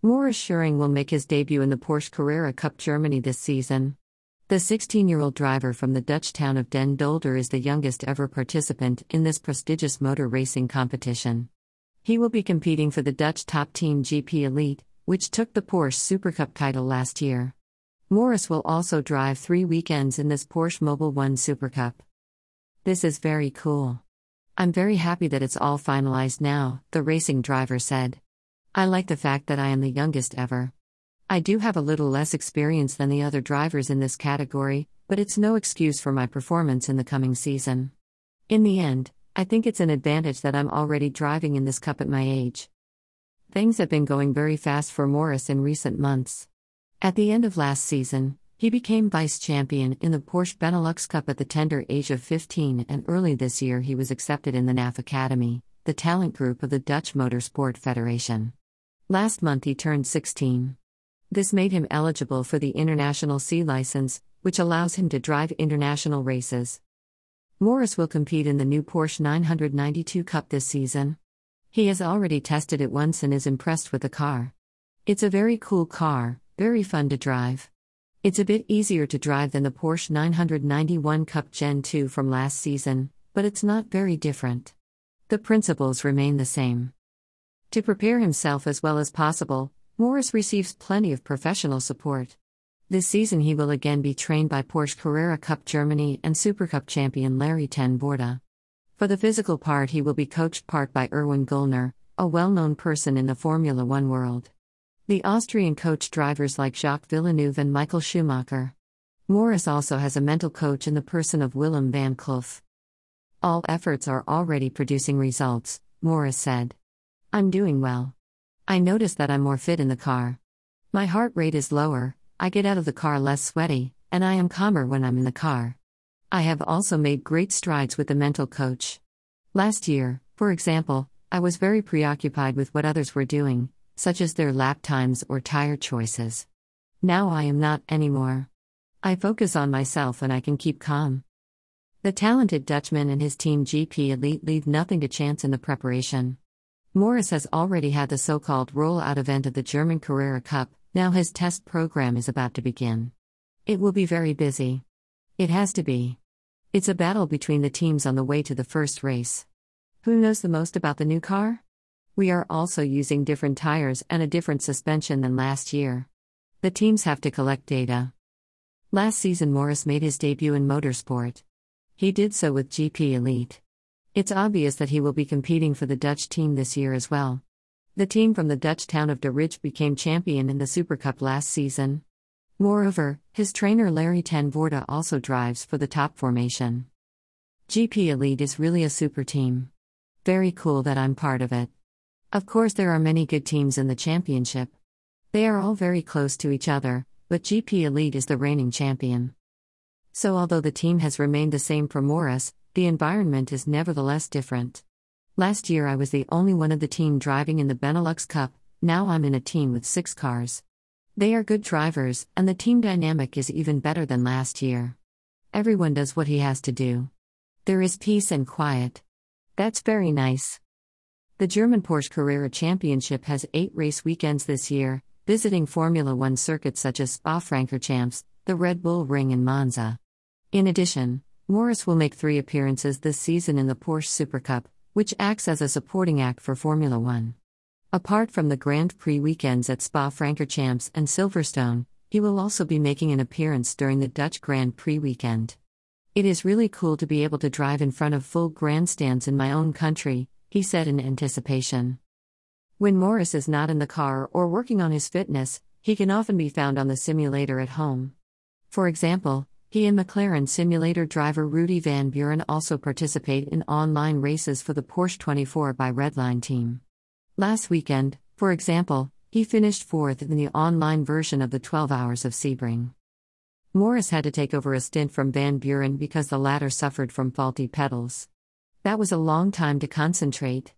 Moritz Schuring will make his debut in the Porsche Carrera Cup Germany this season. The 16 year old driver from the Dutch town of Den Dolder is the youngest ever participant in this prestigious motor racing competition. He will be competing for the Dutch top team GP Elite, which took the Porsche Supercup title last year. Morris will also drive three weekends in this Porsche Mobil 1 Supercup. This is very cool. I'm very happy that it's all finalized now, the racing driver said. I like the fact that I am the youngest ever. I do have a little less experience than the other drivers in this category, but it's no excuse for my performance in the coming season. In the end, I think it's an advantage that I'm already driving in this cup at my age. Things have been going very fast for Morris in recent months. At the end of last season, he became vice champion in the Porsche Benelux Cup at the tender age of 15, and early this year he was accepted in the NAF Academy, the talent group of the Dutch Motorsport Federation. Last month he turned 16. This made him eligible for the International C license, which allows him to drive international races. Morris will compete in the new Porsche 992 Cup this season. He has already tested it once and is impressed with the car. It's a very cool car, very fun to drive. It's a bit easier to drive than the Porsche 991 Cup Gen 2 from last season, but it's not very different. The principles remain the same. To prepare himself as well as possible, Morris receives plenty of professional support. This season he will again be trained by Porsche Carrera Cup Germany and Supercup champion Larry Ten Voorde. For the physical part he will be coached part by Erwin Göllner, a well-known person in the Formula 1 world. The Austrian coach drivers like Jacques Villeneuve and Michael Schumacher. Morris also has a mental coach in the person of Willem van Kloof. All efforts are already producing results, Morris said. I'm doing well. I notice that I'm more fit in the car. My heart rate is lower, I get out of the car less sweaty, and I am calmer when I'm in the car. I have also made great strides with the mental coach. Last year, for example, I was very preoccupied with what others were doing, such as their lap times or tire choices. Now I am not anymore. I focus on myself and I can keep calm. The talented Dutchman and his team GP Elite leave nothing to chance in the preparation. Moritz has already had the so called roll-out event of the German Carrera Cup, now his test program is about to begin. It will be very busy. It has to be. It's a battle between the teams on the way to the first race. Who knows the most about the new car? We are also using different tires and a different suspension than last year. The teams have to collect data. Last season, Morris made his debut in motorsport. He did so with GP Elite. It's obvious that he will be competing for the Dutch team this year as well. The team from the Dutch town of De Ridge became champion in the Super Cup last season. Moreover, his trainer Larry Ten Voorde also drives for the top formation. GP Elite is really a super team. Very cool that I'm part of it. Of course, there are many good teams in the championship. They are all very close to each other, but GP Elite is the reigning champion. So, although the team has remained the same for Moritz, the environment is nevertheless different. Last year I was the only one of the team driving in the Benelux Cup, now I'm in a team with six cars. They are good drivers, and the team dynamic is even better than last year. Everyone does what he has to do. There is peace and quiet. That's very nice. The German Porsche Carrera Championship has eight race weekends this year, visiting Formula One circuits such as Spa Francorchamps, the Red Bull Ring, and Monza. In addition, Moritz will make three appearances this season in the Porsche Super Cup, which acts as a supporting act for Formula One. Apart from the Grand Prix weekends at Spa Francorchamps and Silverstone, he will also be making an appearance during the Dutch Grand Prix weekend. It is really cool to be able to drive in front of full grandstands in my own country, he said in anticipation. When Morris is not in the car or working on his fitness, he can often be found on the simulator at home. For example, he and McLaren simulator driver Rudy Van Buren also participate in online races for the Porsche 24 by Redline team. Last weekend, for example, he finished fourth in the online version of the 12 Hours of Sebring. Morris had to take over a stint from Van Buren because the latter suffered from faulty pedals. That was a long time to concentrate.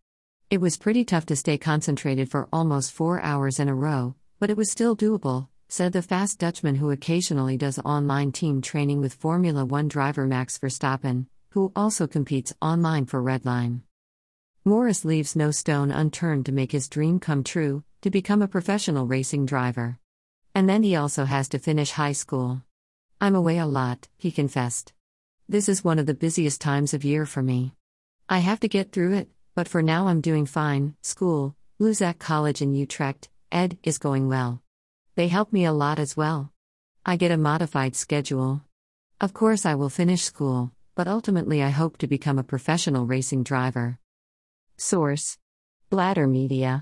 It was pretty tough to stay concentrated for almost four hours in a row, but it was still doable, said the fast Dutchman who occasionally does online team training with Formula One driver Max Verstappen, who also competes online for Redline. Morris leaves no stone unturned to make his dream come true, to become a professional racing driver. And then he also has to finish high school. I'm away a lot, he confessed. This is one of the busiest times of year for me. I have to get through it, but for now I'm doing fine. School, Luzac College in Utrecht, Ed, is going well. They help me a lot as well. I get a modified schedule. Of course, I will finish school, but ultimately, I hope to become a professional racing driver. Source Bladder Media